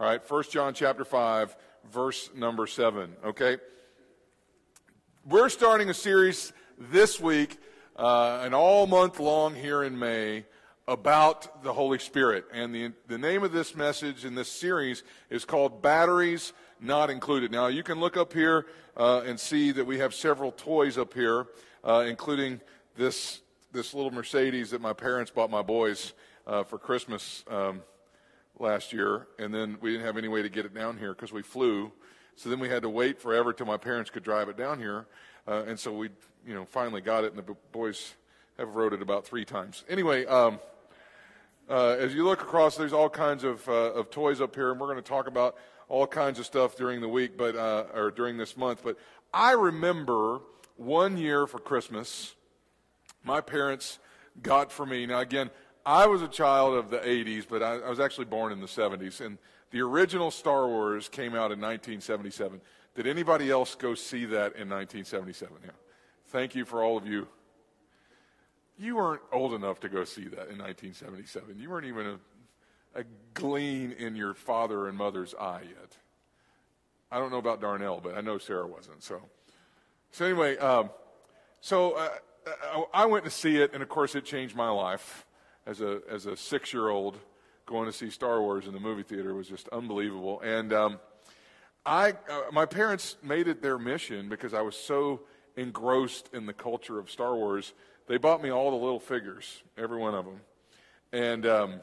All right, 1 John chapter 5, verse number 7. Okay? We're starting a series this week uh, and all month long here in May about the Holy Spirit. And the, the name of this message in this series is called Batteries Not Included. Now, you can look up here uh, and see that we have several toys up here, uh, including this, this little Mercedes that my parents bought my boys uh, for Christmas um, last year. And then we didn't have any way to get it down here because we flew. So then we had to wait forever till my parents could drive it down here. Uh, and so we, you know, finally got it, and the boys have rode it about three times. Anyway, um, uh, as you look across, there's all kinds of, uh, of toys up here, and we're going to talk about all kinds of stuff during the week, but uh, or during this month. But I remember one year for Christmas, my parents got for me. Now again, I was a child of the 80s, but I, I was actually born in the 70s, and the original Star Wars came out in 1977. Did anybody else go see that in 1977? Yeah. Thank you for all of you. You weren't old enough to go see that in 1977. You weren't even a, a gleam in your father and mother's eye yet. I don't know about Darnell, but I know Sarah wasn't. So, so anyway, um, so uh, uh I went to see it, and of course, it changed my life as a as a six year old. Going to see Star Wars in the movie theater was just unbelievable, and um, I, uh, my parents made it their mission because I was so engrossed in the culture of Star Wars. They bought me all the little figures, every one of them. And um,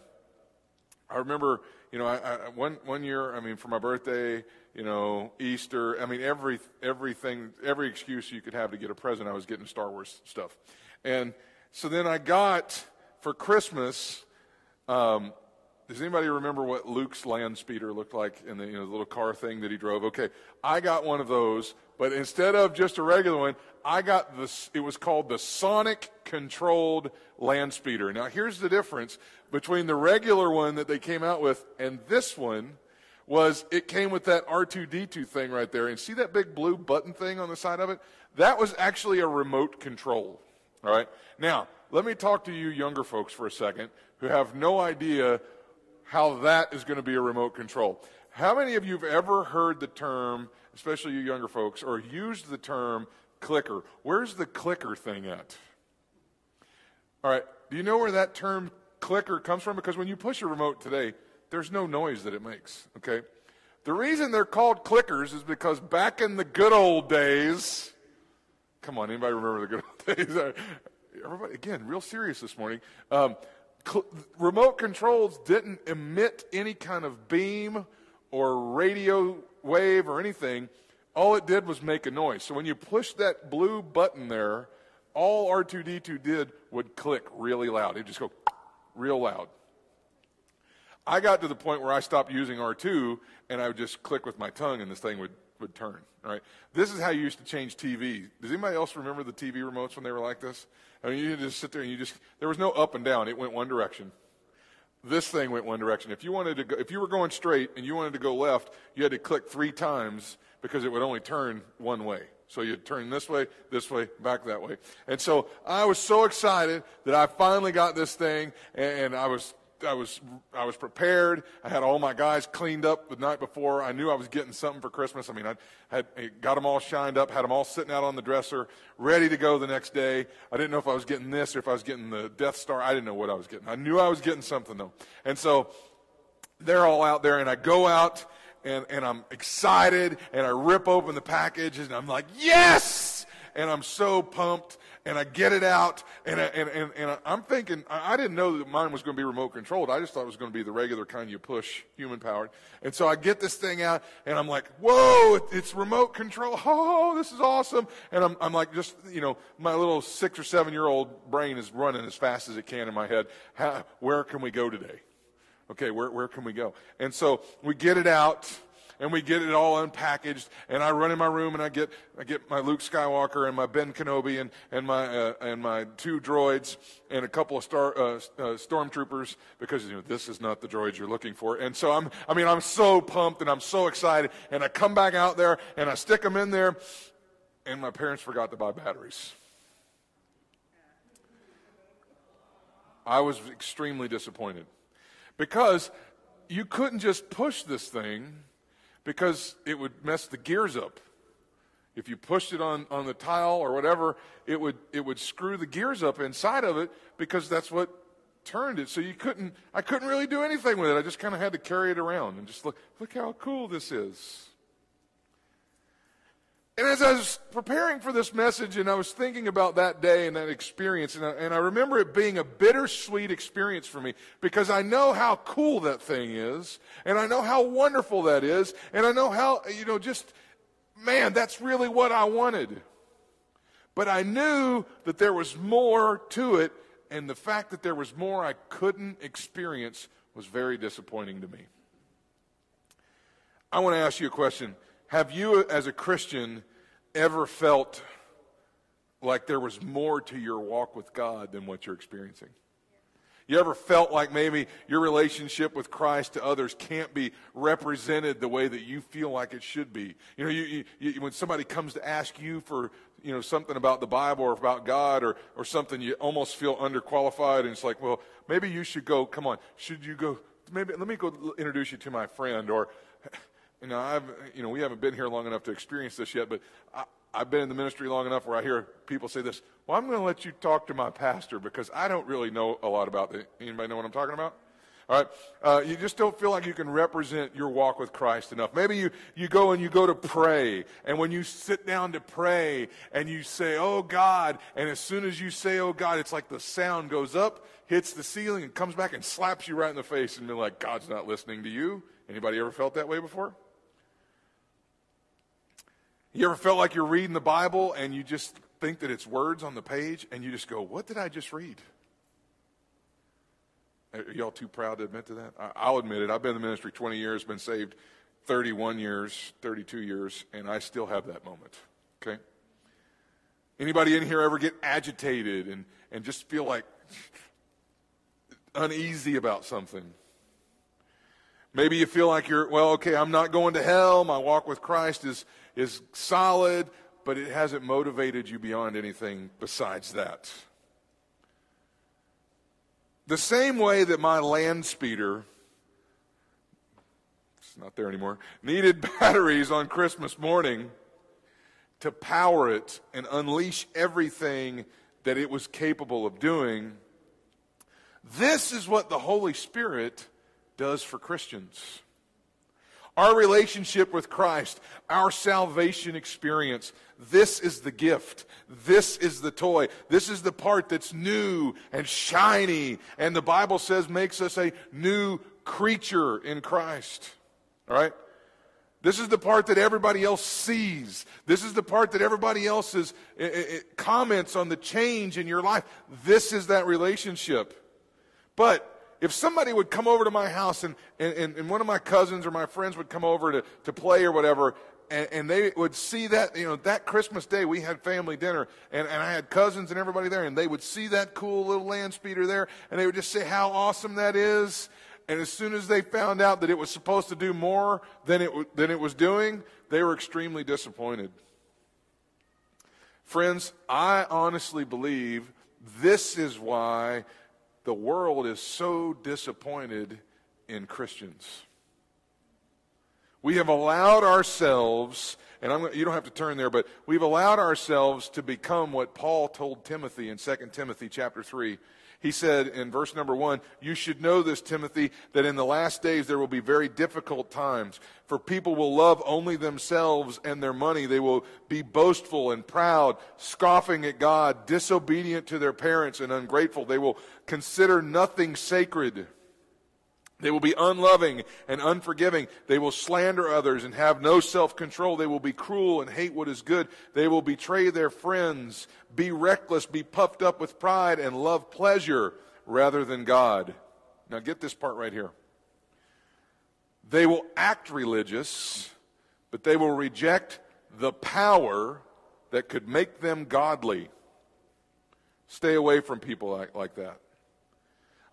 I remember, you know, I, I, one one year, I mean, for my birthday, you know, Easter, I mean, every everything, every excuse you could have to get a present, I was getting Star Wars stuff. And so then I got for Christmas. Um, does anybody remember what Luke's land speeder looked like in the, you know, the little car thing that he drove? Okay, I got one of those, but instead of just a regular one, I got this, it was called the Sonic Controlled Land Speeder. Now here's the difference between the regular one that they came out with and this one was it came with that R2D2 thing right there. And see that big blue button thing on the side of it? That was actually a remote control. All right. Now, let me talk to you younger folks for a second who have no idea how that is going to be a remote control. How many of you have ever heard the term, especially you younger folks, or used the term clicker? Where's the clicker thing at? All right, do you know where that term clicker comes from? Because when you push a remote today, there's no noise that it makes, okay? The reason they're called clickers is because back in the good old days, come on, anybody remember the good old days? Everybody, again, real serious this morning. Um, cl- remote controls didn't emit any kind of beam or radio wave or anything. All it did was make a noise. So when you push that blue button there, all R2D2 did would click really loud. It'd just go real loud. I got to the point where I stopped using R2 and I would just click with my tongue and this thing would, would turn. All right. This is how you used to change TV. Does anybody else remember the TV remotes when they were like this? I mean, you just sit there and you just, there was no up and down. It went one direction. This thing went one direction. If you wanted to go, if you were going straight and you wanted to go left, you had to click three times because it would only turn one way. So you'd turn this way, this way, back that way. And so I was so excited that I finally got this thing and I was I was I was prepared. I had all my guys cleaned up the night before. I knew I was getting something for Christmas. I mean, I had I got them all shined up, had them all sitting out on the dresser, ready to go the next day. I didn't know if I was getting this or if I was getting the Death Star. I didn't know what I was getting. I knew I was getting something though. And so they're all out there, and I go out and and I'm excited, and I rip open the package, and I'm like, yes! And I'm so pumped and I get it out, and, I, and, and, and I'm thinking, I didn't know that mine was going to be remote controlled. I just thought it was going to be the regular kind you push, human powered. And so I get this thing out, and I'm like, whoa, it's remote control. Oh, this is awesome. And I'm, I'm like, just, you know, my little six or seven year old brain is running as fast as it can in my head. How, where can we go today? Okay, where, where can we go? And so we get it out and we get it all unpackaged. And I run in my room and I get I get my Luke Skywalker and my Ben Kenobi and and my uh, and my two droids and a couple of star uh, uh, stormtroopers because you know this is not the droids you're looking for. And so I'm I mean I'm so pumped and I'm so excited. And I come back out there and I stick them in there, and my parents forgot to buy batteries. I was extremely disappointed because you couldn't just push this thing because it would mess the gears up. If you pushed it on, on the tile or whatever, it would, it would screw the gears up inside of it because that's what turned it. So you couldn't, I couldn't really do anything with it. I just kind of had to carry it around and just look, look how cool this is. And as I was preparing for this message and I was thinking about that day and that experience, and I, and I, remember it being a bittersweet experience for me because I know how cool that thing is, and I know how wonderful that is, and I know how, you know, just, man, that's really what I wanted. But I knew that there was more to it, and the fact that there was more I couldn't experience was very disappointing to me. I want to ask you a question. Have you, as a Christian, ever felt like there was more to your walk with God than what you're experiencing? You ever felt like maybe your relationship with Christ to others can't be represented the way that you feel like it should be? You know, you, you, when somebody comes to ask you for, you know, something about the Bible or about God or, or something, you almost feel underqualified, and it's like, well, maybe you should go. Come on, should you go? Maybe let me go introduce you to my friend, or you know, I've, you know, we haven't been here long enough to experience this yet, but I, I've been in the ministry long enough where I hear people say this. Well, I'm going to let you talk to my pastor because I don't really know a lot about it. Anybody know what I'm talking about? All right. Uh, you just don't feel like you can represent your walk with Christ enough. Maybe you, you go and you go to pray, and when you sit down to pray and you say, Oh God, and as soon as you say, Oh God, it's like the sound goes up, hits the ceiling, and comes back and slaps you right in the face, and you're like, God's not listening to you. Anybody ever felt that way before? You ever felt like you're reading the Bible and you just think that it's words on the page and you just go, What did I just read? Are y'all too proud to admit to that? I'll admit it. I've been in the ministry 20 years, been saved 31 years, 32 years, and I still have that moment. Okay? Anybody in here ever get agitated and, and just feel like uneasy about something? Maybe you feel like you're, well, okay, I'm not going to hell. My walk with Christ is, is solid, but it hasn't motivated you beyond anything besides that. The same way that my land speeder, it's not there anymore, needed batteries on Christmas morning to power it and unleash everything that it was capable of doing, this is what the Holy Spirit does for Christians. Our relationship with Christ, our salvation experience, this is the gift. This is the toy. This is the part that's new and shiny, and the Bible says makes us a new creature in Christ. All right? This is the part that everybody else sees. This is the part that everybody else is, it, it comments on the change in your life. This is that relationship. But if somebody would come over to my house and, and, and one of my cousins or my friends would come over to, to play or whatever, and, and, they would see that, you know, that Christmas day we had family dinner and, and I had cousins and everybody there and they would see that cool little land speeder there and they would just say how awesome that is. And as soon as they found out that it was supposed to do more than it, than it was doing, they were extremely disappointed. Friends, I honestly believe this is why the world is so disappointed in Christians. We have allowed ourselves, and I'm, you don't have to turn there, but we've allowed ourselves to become what Paul told Timothy in 2 Timothy chapter 3. He said in verse number one, You should know this, Timothy, that in the last days there will be very difficult times. For people will love only themselves and their money. They will be boastful and proud, scoffing at God, disobedient to their parents, and ungrateful. They will consider nothing sacred they will be unloving and unforgiving. They will slander others and have no self control. They will be cruel and hate what is good. They will betray their friends, be reckless, be puffed up with pride, and love pleasure rather than God. Now, get this part right here. They will act religious, but they will reject the power that could make them godly. Stay away from people like, like that.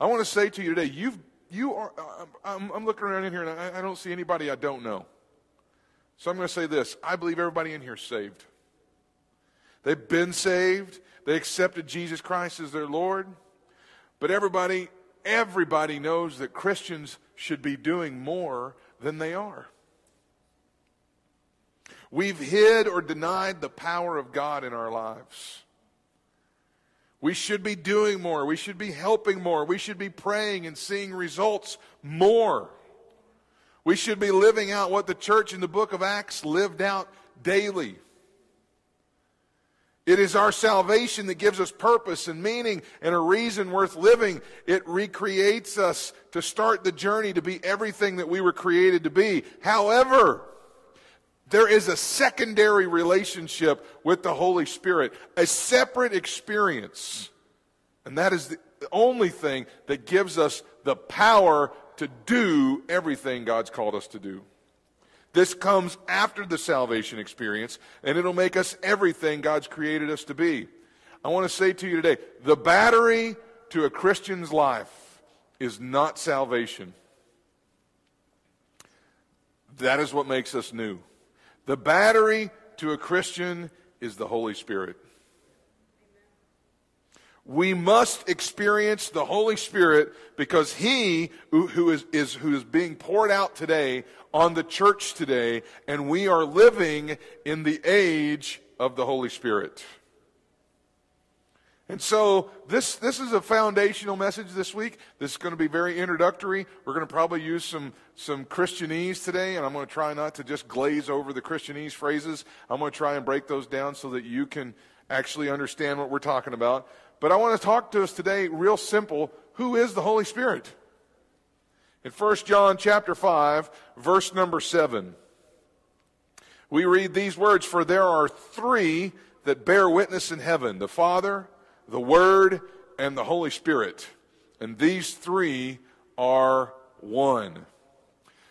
I want to say to you today, you've you are, uh, I'm, I'm looking around in here and I, I don't see anybody I don't know. So I'm going to say this I believe everybody in here is saved. They've been saved, they accepted Jesus Christ as their Lord. But everybody, everybody knows that Christians should be doing more than they are. We've hid or denied the power of God in our lives. We should be doing more. We should be helping more. We should be praying and seeing results more. We should be living out what the church in the book of Acts lived out daily. It is our salvation that gives us purpose and meaning and a reason worth living. It recreates us to start the journey to be everything that we were created to be. However, there is a secondary relationship with the Holy Spirit, a separate experience. And that is the only thing that gives us the power to do everything God's called us to do. This comes after the salvation experience, and it'll make us everything God's created us to be. I want to say to you today the battery to a Christian's life is not salvation. That is what makes us new. The battery to a Christian is the Holy Spirit. We must experience the Holy Spirit because He who is, is, who is being poured out today on the church today, and we are living in the age of the Holy Spirit. And so this, this is a foundational message this week. This is going to be very introductory. We're going to probably use some, some Christianese today, and I'm going to try not to just glaze over the Christianese phrases. I'm going to try and break those down so that you can actually understand what we're talking about. But I want to talk to us today real simple. Who is the Holy Spirit? In 1 John chapter 5, verse number 7, we read these words, For there are three that bear witness in heaven, the Father, the Word, and the Holy Spirit. And these three are one.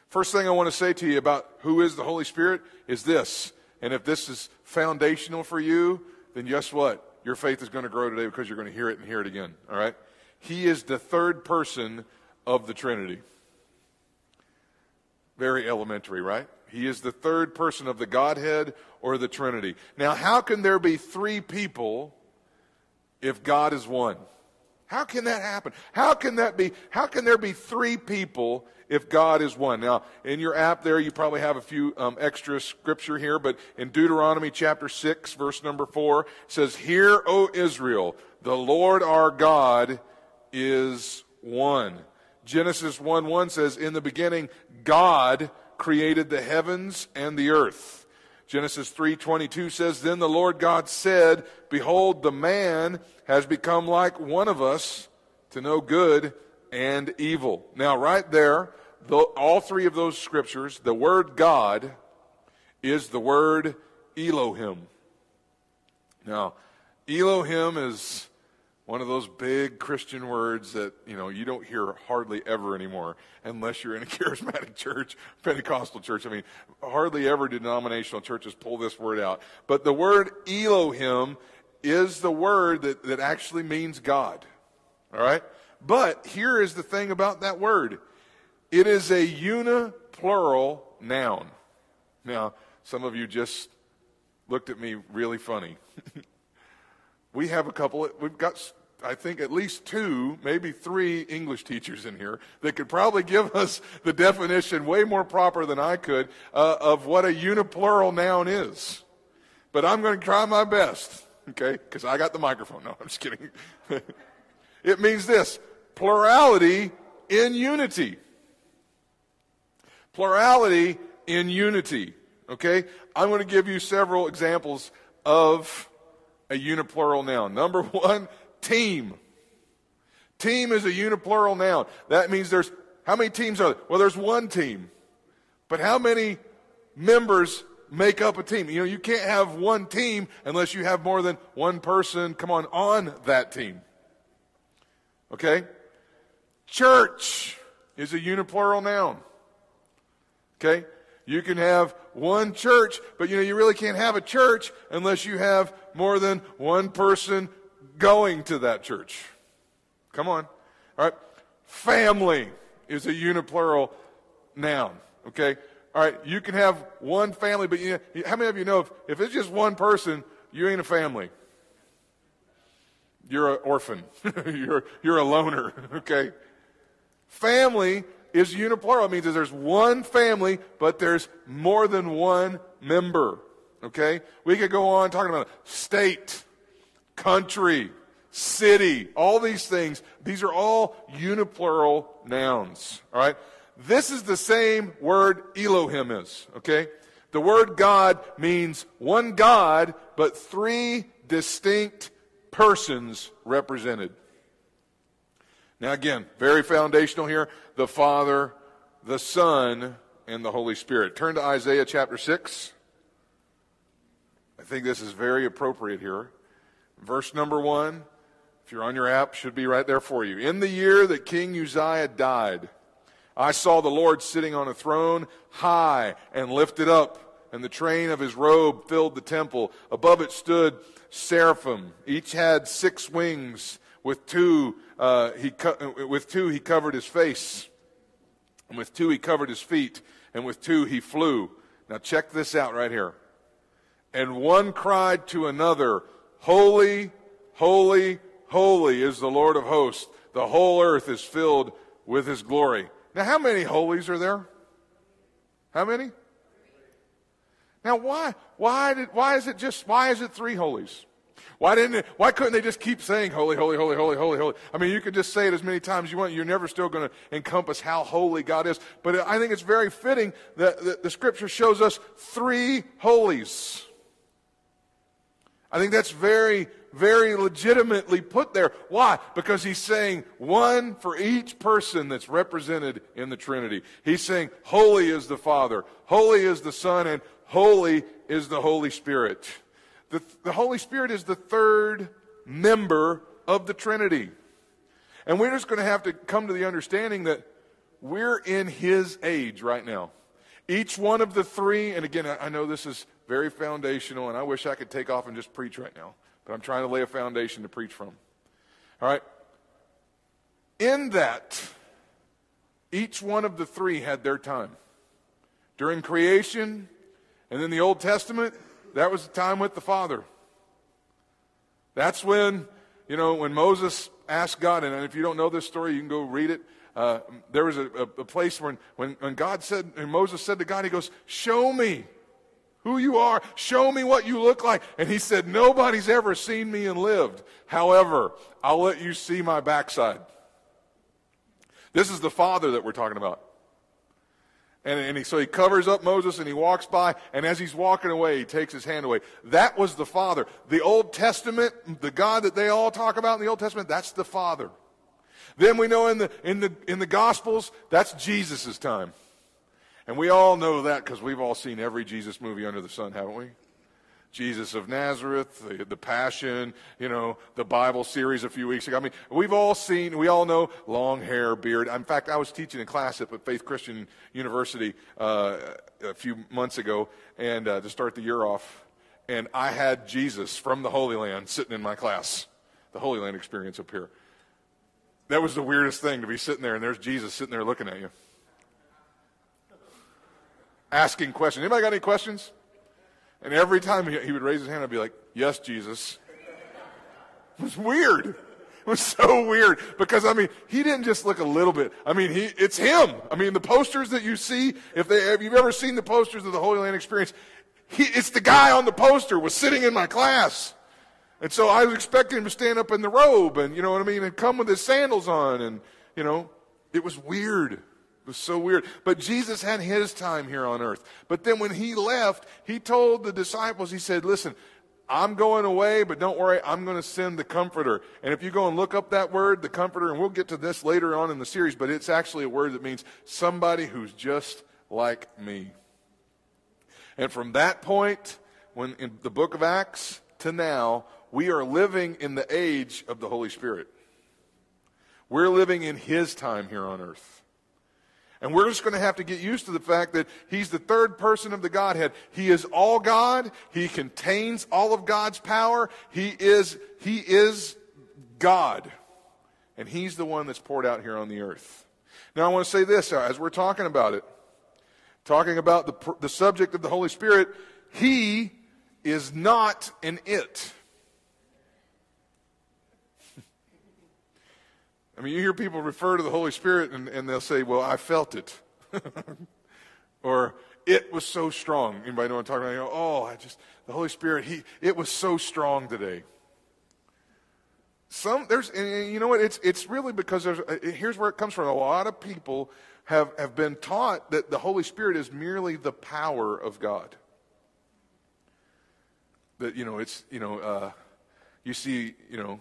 First thing I want to say to you about who is the Holy Spirit is this. And if this is foundational for you, then guess what? your faith is going to grow today because you're going to hear it and hear it again. All right? He is the third person of the Trinity. Very elementary, right? He is the third person of the Godhead or the Trinity. Now, how can there be three people if God is one? How can that happen? How can that be? How can there be three people if God is one. Now, in your app there, you probably have a few um, extra scripture here, but in Deuteronomy chapter 6, verse number 4, says, Hear, O Israel, the Lord our God is one. Genesis 1 1 says, In the beginning, God created the heavens and the earth. Genesis 3:22 says then the Lord God said behold the man has become like one of us to know good and evil. Now right there the, all three of those scriptures, the word God is the word Elohim. Now, Elohim is one of those big Christian words that, you know, you don't hear hardly ever anymore unless you're in a charismatic church, Pentecostal church. I mean, hardly ever do denominational churches pull this word out. But the word Elohim is the word that, that actually means God. All right? But here is the thing about that word. It is a uniplural noun. Now, some of you just looked at me really funny. we have a couple, we've got, I think, at least two, maybe three English teachers in here that could probably give us the definition way more proper than I could uh, of what a uniplural noun is. But I'm going to try my best, okay? Because I got the microphone. No, I'm just kidding. it means this plurality in unity plurality in unity. Okay? I'm going to give you several examples of a uniplural noun. Number one, team. Team is a uniplural noun. That means there's, how many teams are there? Well, there's one team. But how many members make up a team? You know, you can't have one team unless you have more than one person, come on, on that team. Okay? Church is a uniplural noun. Okay? You can have one church, but you know, you really can't have a church unless you have more than one person going to that church. Come on. All right. Family is a uniplural noun. Okay. All right. You can have one family, but you know, how many of you know if, if it's just one person, you ain't a family? You're an orphan. you're, you're a loner. Okay. Family is uniplural. It means that there's one family, but there's more than one member. Okay? We could go on talking about state, country, city, all these things. These are all uniplural nouns. All right? This is the same word Elohim is. Okay? The word God means one God, but three distinct persons represented. Now, again, very foundational here the Father, the Son, and the Holy Spirit. Turn to Isaiah chapter 6. I think this is very appropriate here. Verse number 1, if you're on your app, should be right there for you. In the year that King Uzziah died, I saw the Lord sitting on a throne, high and lifted up, and the train of his robe filled the temple. Above it stood seraphim. Each had six wings. With two, uh, he co- with two he covered his face, and with two he covered his feet, and with two he flew. Now check this out right here. And one cried to another, Holy, holy, holy is the Lord of hosts. The whole earth is filled with his glory. Now, how many holies are there? How many? Now, why, why, did, why is it just, why is it three holies? Why didn't it, why couldn't they just keep saying holy, holy, holy, holy, holy, holy? I mean, you could just say it as many times as you want. You're never still going to encompass how holy God is. But I think it's very fitting that, that the scripture shows us three holies. I think that's very, very legitimately put there. Why? Because he's saying one for each person that's represented in the Trinity. He's saying, Holy is the Father, holy is the Son, and holy is the Holy Spirit. The, the Holy Spirit is the third member of the Trinity. And we're just going to have to come to the understanding that we're in his age right now. Each one of the three, and again, I know this is very foundational, and I wish I could take off and just preach right now, but I'm trying to lay a foundation to preach from. All right? In that, each one of the three had their time. During creation, and then the Old Testament, that was the time with the Father. That's when, you know, when Moses asked God, and if you don't know this story, you can go read it. Uh, there was a, a, a place when, when, when God said, and Moses said to God, he goes, Show me who you are. Show me what you look like. And he said, Nobody's ever seen me and lived. However, I'll let you see my backside. This is the Father that we're talking about. And, and he, so he covers up Moses and he walks by, and as he's walking away, he takes his hand away. That was the Father. The Old Testament, the God that they all talk about in the Old Testament, that's the Father. Then we know in the, in the, in the Gospels, that's Jesus' time. And we all know that because we've all seen every Jesus movie under the sun, haven't we? Jesus of Nazareth, the, the, Passion, you know, the Bible series a few weeks ago. I mean, we've all seen, we all know long hair, beard. In fact, I was teaching a class at Faith Christian University uh, a few months ago, and uh, to start the year off, and I had Jesus from the Holy Land sitting in my class, the Holy Land experience up here. That was the weirdest thing to be sitting there, and there's Jesus sitting there looking at you, asking questions. Anybody got any questions? And every time he, he would raise his hand, I'd be like, Yes, Jesus. It was weird. It was so weird because I mean, he didn't just look a little bit. I mean, he, it's him. I mean, the posters that you see, if they, if you've ever seen the posters of the Holy Land Experience, he, it's the guy on the poster was sitting in my class. And so I was expecting him to stand up in the robe and, you know what I mean, and come with his sandals on and, you know, it was weird. It was so weird. But Jesus had his time here on earth. But then when he left, he told the disciples, he said, listen, I'm going away, but don't worry, I'm going to send the comforter. And if you go and look up that word, the comforter, and we'll get to this later on in the series, but it's actually a word that means somebody who's just like me. And from that point, when in the book of Acts to now, we are living in the age of the Holy Spirit. We're living in his time here on earth. And we're just going to have to get used to the fact that he's the third person of the Godhead. He is all God. He contains all of God's power. He is, he is God. And he's the one that's poured out here on the earth. Now I want to say this uh, as we're talking about it, talking about the, the subject of the Holy Spirit, he is not an it. Mean, you hear people refer to the Holy Spirit and, and they'll say, Well, I felt it. or it was so strong. Anybody know what I'm talking about? You know, oh, I just, the Holy Spirit, he, it was so strong today. Some, there's, you know what? It's, it's really because there's, uh, here's where it comes from. A lot of people have, have been taught that the Holy Spirit is merely the power of God. That, you know, it's, you know, uh, you see, you know,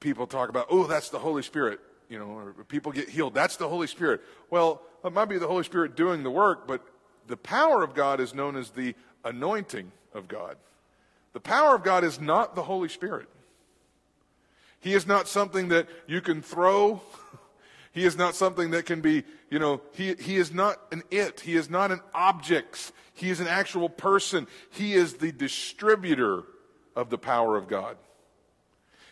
people talk about, oh, that's the Holy Spirit, you know, people get healed. That's the Holy Spirit. Well, it might be the Holy Spirit doing the work, but the power of God is known as the anointing of God. The power of God is not the Holy Spirit. He is not something that you can throw. He is not something that can be, you know, he, he is not an it. He is not an object. He is an actual person. He is the distributor of the power of God.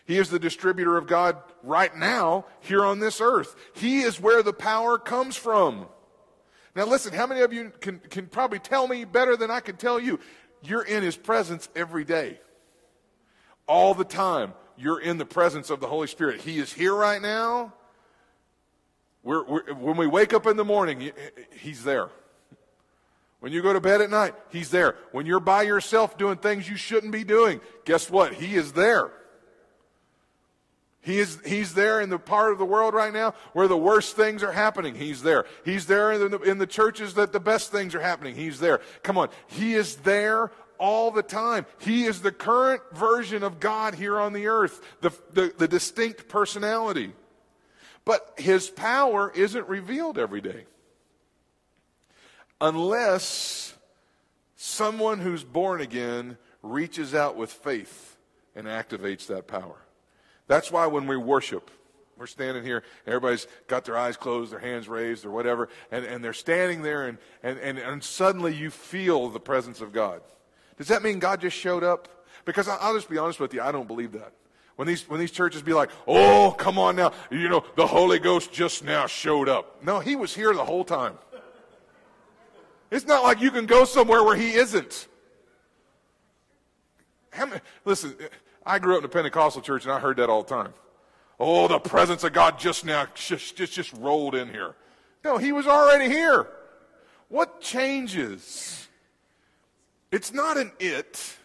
He is the distributor of God right now here on this earth. He is where the power comes from. Now, listen, how many of you can, can probably tell me better than I can tell you? You're in His presence every day, all the time. You're in the presence of the Holy Spirit. He is here right now. We're, we're, when we wake up in the morning, He's there. When you go to bed at night, He's there. When you're by yourself doing things you shouldn't be doing, guess what? He is there. He is, he's there in the part of the world right now where the worst things are happening. He's there. He's there in the, in the churches that the best things are happening. He's there. Come on. He is there all the time. He is the current version of God here on the earth, the, the, the distinct personality. But his power isn't revealed every day. Unless someone who's born again reaches out with faith and activates that power. That's why when we worship, we're standing here, everybody's got their eyes closed, their hands raised, or whatever, and, and they're standing there, and, and, and, and suddenly you feel the presence of God. Does that mean God just showed up? Because I'll just be honest with you, I don't believe that. When these, when these churches be like, oh, come on now, you know, the Holy Ghost just now showed up. No, he was here the whole time. It's not like you can go somewhere where he isn't. Listen, I grew up in a Pentecostal church and I heard that all the time. Oh, the presence of God just now just, just, just rolled in here. No, he was already here. What changes? It's not an it.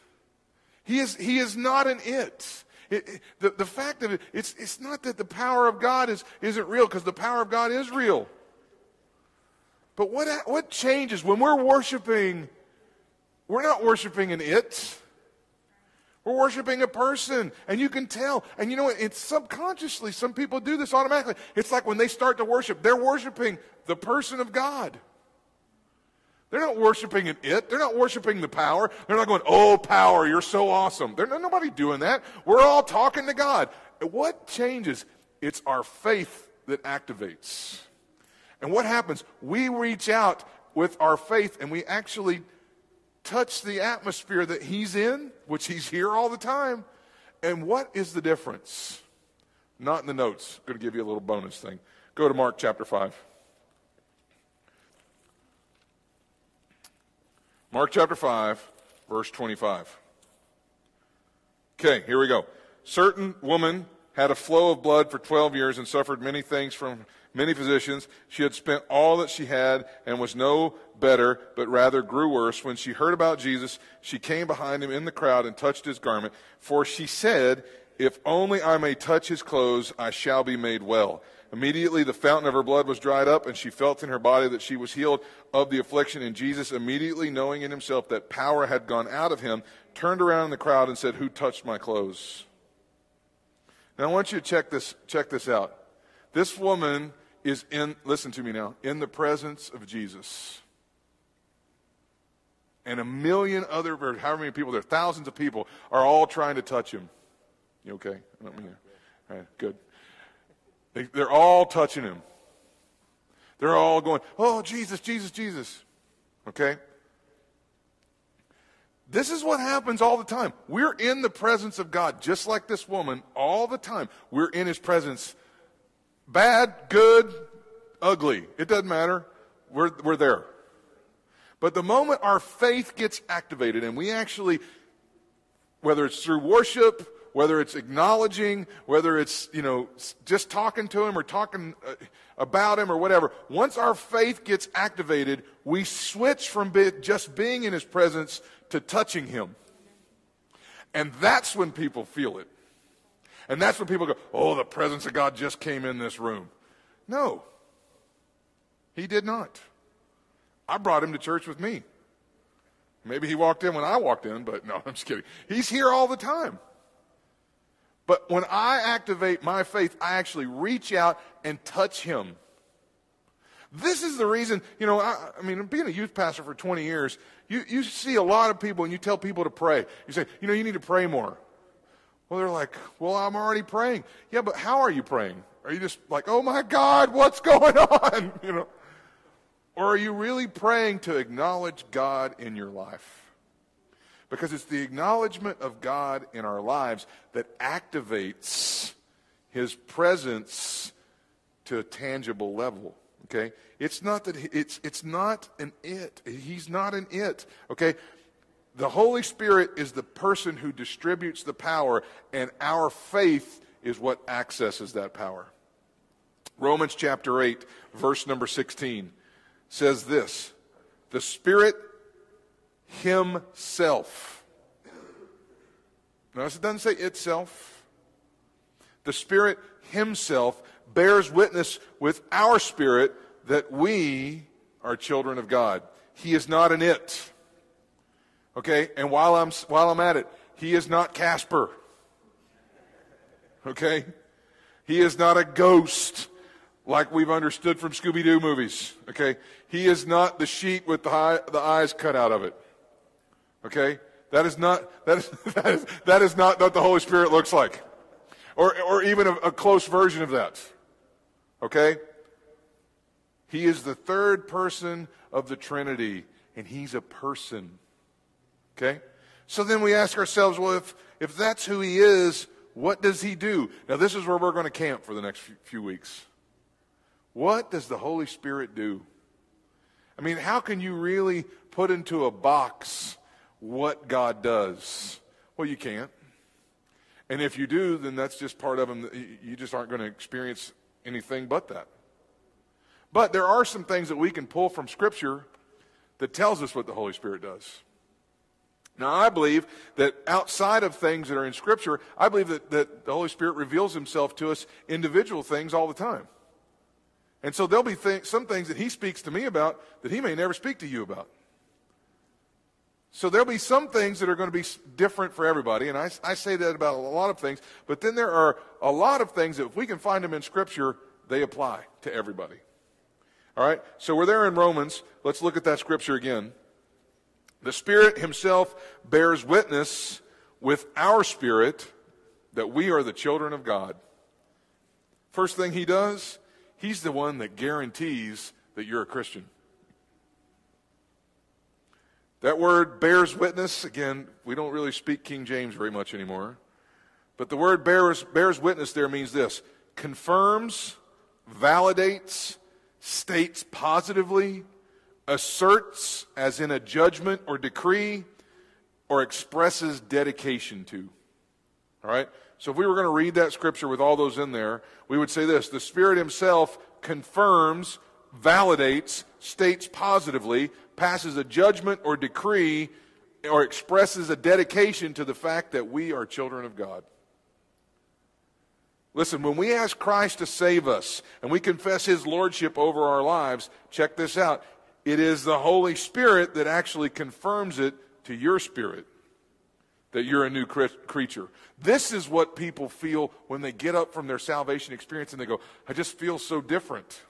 He is, he is not an it. It, it, the, the fact of it, it's, it's not that the power of God is, isn't real, because the power of God is real. But what, what changes when we're worshiping? We're not worshiping an it. We're worshiping a person, and you can tell. And you know what? It's subconsciously. Some people do this automatically. It's like when they start to worship, they're worshiping the person of God. They're not worshiping an it. They're not worshiping the power. They're not going, oh, power, you're so awesome. There's nobody doing that. We're all talking to God. What changes? It's our faith that activates. And what happens? We reach out with our faith and we actually touch the atmosphere that he's in, which he's here all the time. And what is the difference? Not in the notes. I'm going to give you a little bonus thing. Go to Mark chapter 5. Mark chapter 5, verse 25. Okay, here we go. Certain woman had a flow of blood for 12 years and suffered many things from many physicians. She had spent all that she had and was no better, but rather grew worse. When she heard about Jesus, she came behind him in the crowd and touched his garment. For she said, If only I may touch his clothes, I shall be made well. Immediately the fountain of her blood was dried up, and she felt in her body that she was healed of the affliction. And Jesus, immediately knowing in himself that power had gone out of him, turned around in the crowd and said, Who touched my clothes? Now I want you to check this, check this out. This woman is in, listen to me now, in the presence of Jesus. And a million other, or however many people, there are thousands of people, are all trying to touch him. You okay? I don't mean All right, good. They, they're all touching him. They're all going, oh, Jesus, Jesus, Jesus. Okay? This is what happens all the time. We're in the presence of God, just like this woman, all the time. We're in his presence Bad, good, ugly. It doesn't matter. We're, we're there. But the moment our faith gets activated and we actually, whether it's through worship whether it's acknowledging, whether it's, you know, just talking to him or talking uh, about him or whatever, once our faith gets activated, we switch from be, just being in his presence to touching him. And that's when people feel it. And that's when people go, oh, the presence of God just came in this room. No, he did not. I brought him to church with me. Maybe he walked in when I walked in, but no, I'm just kidding. He's here all the time. But when I activate my faith, I actually reach out and touch him. This is the reason, you know, I, I, mean, being a youth pastor for 20 years, you, you see a lot of people and you tell people to pray. You say, you know, you need to pray more. Well, they're like, well, I'm already praying. Yeah, but how are you praying? Are you just like, oh my God, what's going on? You know? Or are you really praying to acknowledge God in your life? Because it's the acknowledgement of God in our lives that activates his presence to a tangible level. Okay? It's not that it's it's not an it. He's not an it. Okay? The Holy Spirit is the person who distributes the power, and our faith is what accesses that power. Romans chapter 8, verse number 16 says this The Spirit Himself. Notice it doesn't say itself. The Spirit Himself bears witness with our spirit that we are children of God. He is not an it. Okay? And while I'm, while I'm at it, He is not Casper. Okay? He is not a ghost like we've understood from Scooby Doo movies. Okay? He is not the sheet with the, high, the eyes cut out of it. Okay? That is not, that is, that is, that is not what the Holy Spirit looks like. Or, or even a, a close version of that. Okay? He is the third person of the Trinity, and he's a person. Okay? So then we ask ourselves, well, if, if that's who he is, what does he do? Now, this is where we're going to camp for the next few weeks. What does the Holy Spirit do? I mean, how can you really put into a box what God does? Well, you can't. And if you do, then that's just part of him. You just aren't going to experience anything but that. But there are some things that we can pull from Scripture that tells us what the Holy Spirit does. Now, I believe that outside of things that are in Scripture, I believe that, that the Holy Spirit reveals himself to us individual things all the time. And so there'll be th- some things that he speaks to me about that he may never speak to you about. So there'll be some things that are going to be different for everybody, and I, I say that about a lot of things, but then there are a lot of things that if we can find them in Scripture, they apply to everybody. All right? So we're there in Romans. Let's look at that Scripture again. The Spirit Himself bears witness with our spirit that we are the children of God. First thing He does, He's the one that guarantees that you're a Christian. That word bears witness, again, we don't really speak King James very much anymore. But the word bears, bears witness there means this confirms, validates, states positively, asserts, as in a judgment or decree, or expresses dedication to. All right? So if we were going to read that scripture with all those in there, we would say this The Spirit Himself confirms, validates, states positively, passes a judgment or decree, or expresses a dedication to the fact that we are children of God. Listen, when we ask Christ to save us and we confess His Lordship over our lives, check this out. It is the Holy Spirit that actually confirms it to your spirit that you're a new creature. This is what people feel when they get up from their salvation experience and they go, I just feel so different.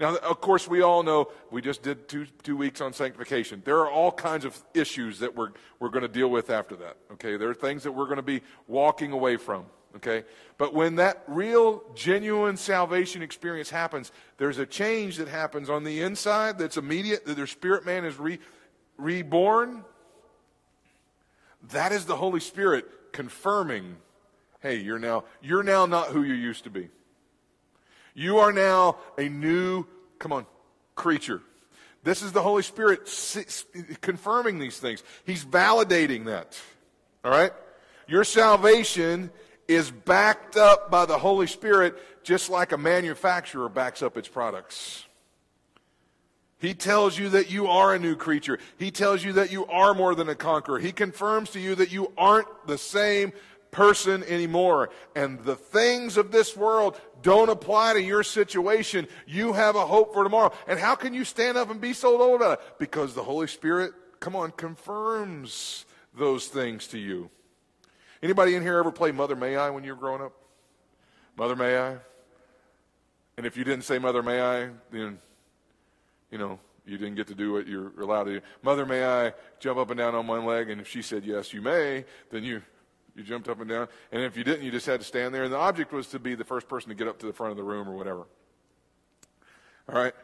Now, of course, we all know we just did two, two weeks on sanctification. There are all kinds of issues that we're, we're going to deal with after that. Okay, there are things that we're going to be walking away from. Okay, but when that real, genuine salvation experience happens, there's a change that happens on the inside that's immediate, that their spirit man is re, reborn that is the Holy Spirit confirming, hey, you're now, you're now not who you used to be. You are now a new, come on, creature. This is the Holy Spirit confirming these things. He's validating that. All right? Your salvation is backed up by the Holy Spirit just like a manufacturer backs up its products. He tells you that you are a new creature. He tells you that you are more than a conqueror. He confirms to you that you aren't the same person anymore. And the things of this world don't apply to your situation. You have a hope for tomorrow. And how can you stand up and be so low about it? Because the Holy Spirit, come on, confirms those things to you. Anybody in here ever play Mother May I when you were growing up? Mother May I? And if you didn't say Mother May I, then, you know, you didn't get to do what you're allowed to do. Mother, may I jump up and down on one leg? And if she said, yes, you may, then you, you jumped up and down. And if you didn't, you just had to stand there. And the object was to be the first person to get up to the front of the room or whatever. All right?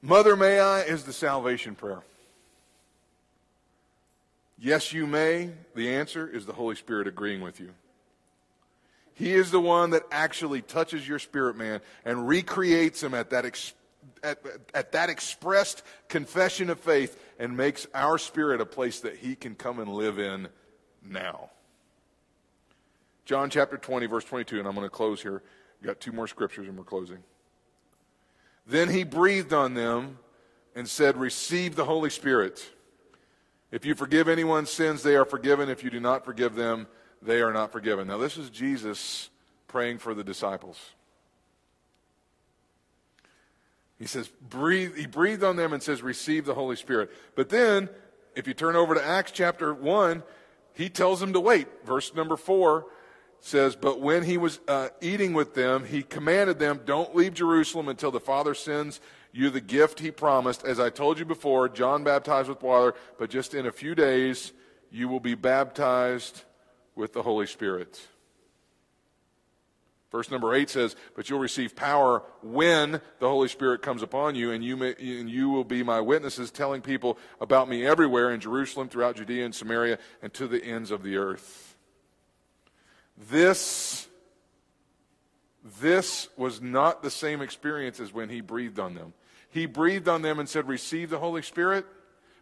Mother, may I is the salvation prayer. Yes, you may. The answer is the Holy Spirit agreeing with you. He is the one that actually touches your spirit man and recreates him at that, ex- at, at that expressed confession of faith and makes our spirit a place that he can come and live in now. John chapter 20, verse 22, and I'm going to close here. We've got two more scriptures and we're closing. Then he breathed on them and said, Receive the Holy Spirit. If you forgive anyone's sins, they are forgiven. If you do not forgive them, they are not forgiven. Now, this is Jesus praying for the disciples. He says, breathe, he breathed on them and says, receive the Holy Spirit. But then, if you turn over to Acts chapter 1, he tells them to wait. Verse number 4 says, But when he was uh, eating with them, he commanded them, Don't leave Jerusalem until the Father sends you the gift he promised. As I told you before, John baptized with water, but just in a few days you will be baptized with the Holy Spirit. Verse number 8 says, But you'll receive power when the Holy Spirit comes upon you, and you, may, and you will be my witnesses, telling people about me everywhere in Jerusalem, throughout Judea and Samaria, and to the ends of the earth. This, this was not the same experience as when he breathed on them. He breathed on them and said, Receive the Holy Spirit,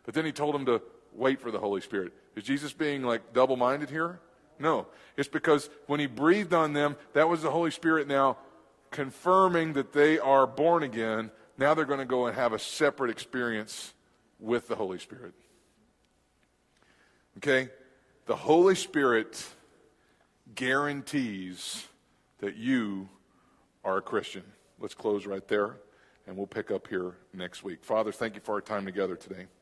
but then he told them to wait for the Holy Spirit. Is Jesus being like double minded here? No. It's because when he breathed on them, that was the Holy Spirit now confirming that they are born again. Now they're going to go and have a separate experience with the Holy Spirit. Okay? The Holy Spirit guarantees that you are a Christian. Let's close right there, and we'll pick up here next week. Father, thank you for our time together today.